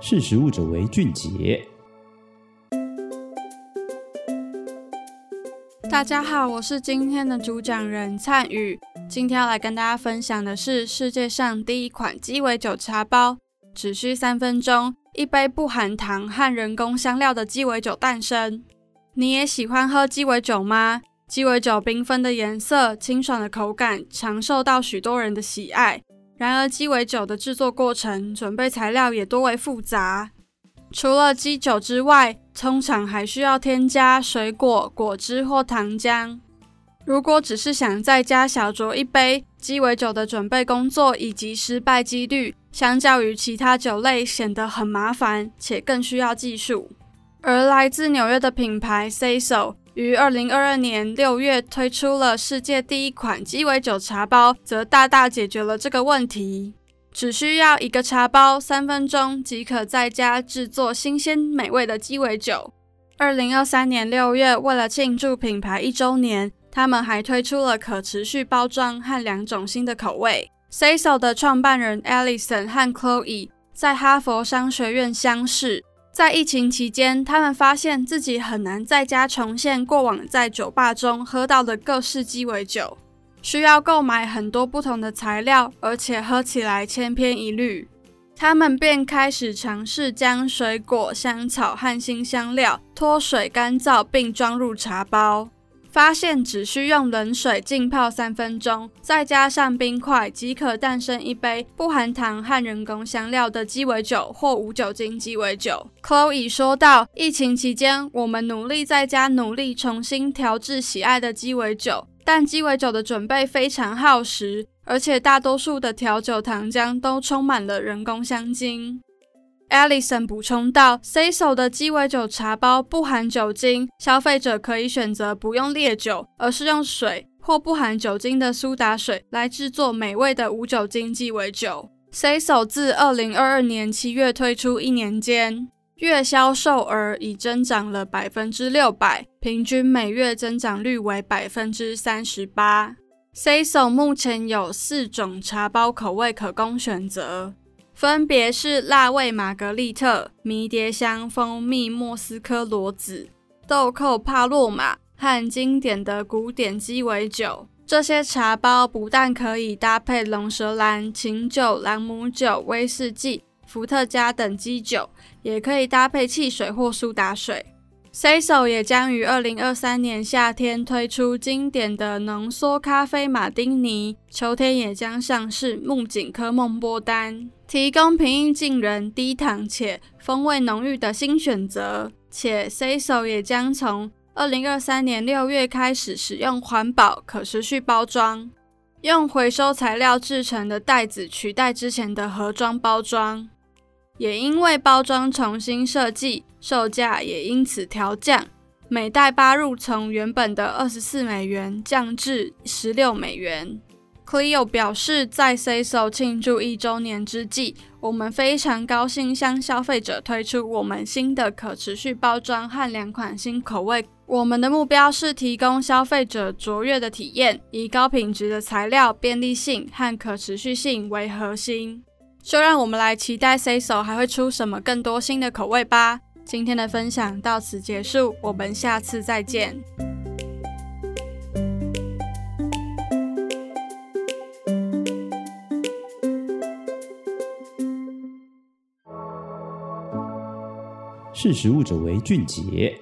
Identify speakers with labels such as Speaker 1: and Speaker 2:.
Speaker 1: 识食物者为俊杰。
Speaker 2: 大家好，我是今天的主讲人灿宇。今天要来跟大家分享的是世界上第一款鸡尾酒茶包，只需三分钟，一杯不含糖和人工香料的鸡尾酒诞生。你也喜欢喝鸡尾酒吗？鸡尾酒缤纷的颜色、清爽的口感，常受到许多人的喜爱。然而，鸡尾酒的制作过程、准备材料也多为复杂。除了基酒之外，通常还需要添加水果、果汁或糖浆。如果只是想在家小酌一杯，鸡尾酒的准备工作以及失败几率，相较于其他酒类显得很麻烦，且更需要技术。而来自纽约的品牌 Saso 于二零二二年六月推出了世界第一款鸡尾酒茶包，则大大解决了这个问题。只需要一个茶包，三分钟即可在家制作新鲜美味的鸡尾酒。二零二三年六月，为了庆祝品牌一周年，他们还推出了可持续包装和两种新的口味。Saso 的创办人 Alison 和 Chloe 在哈佛商学院相识。在疫情期间，他们发现自己很难在家重现过往在酒吧中喝到的各式鸡尾酒，需要购买很多不同的材料，而且喝起来千篇一律。他们便开始尝试将水果、香草和新香料脱水干燥，并装入茶包。发现只需用冷水浸泡三分钟，再加上冰块，即可诞生一杯不含糖和人工香料的鸡尾酒或无酒精鸡尾酒。Chloe 说道：“疫情期间，我们努力在家努力重新调制喜爱的鸡尾酒，但鸡尾酒的准备非常耗时，而且大多数的调酒糖浆都充满了人工香精。” Alison 补充道：“Saso 的鸡尾酒茶包不含酒精，消费者可以选择不用烈酒，而是用水或不含酒精的苏打水来制作美味的无酒精鸡尾酒。Saso 自二零二二年七月推出一年间，月销售额已增长了百分之六百，平均每月增长率为百分之三十八。Saso 目前有四种茶包口味可供选择。”分别是辣味玛格丽特、迷迭香蜂蜜莫斯科罗子、豆蔻帕洛玛和经典的古典鸡尾酒。这些茶包不但可以搭配龙舌兰、琴酒、朗姆酒、威士忌、伏特加等基酒，也可以搭配汽水或苏打水。Saso 也将于二零二三年夏天推出经典的浓缩咖啡马丁尼，秋天也将上市木槿科梦波丹，提供平易近人、低糖且风味浓郁的新选择。且 Saso 也将从二零二三年六月开始使用环保可持续包装，用回收材料制成的袋子取代之前的盒装包装。也因为包装重新设计，售价也因此调降，每袋八入从原本的二十四美元降至十六美元。Cleo 表示，在 Saso 庆祝一周年之际，我们非常高兴向消费者推出我们新的可持续包装和两款新口味。我们的目标是提供消费者卓越的体验，以高品质的材料、便利性和可持续性为核心。就让我们来期待 Say So 还会出什么更多新的口味吧。今天的分享到此结束，我们下次再见。
Speaker 1: 识食物者为俊杰。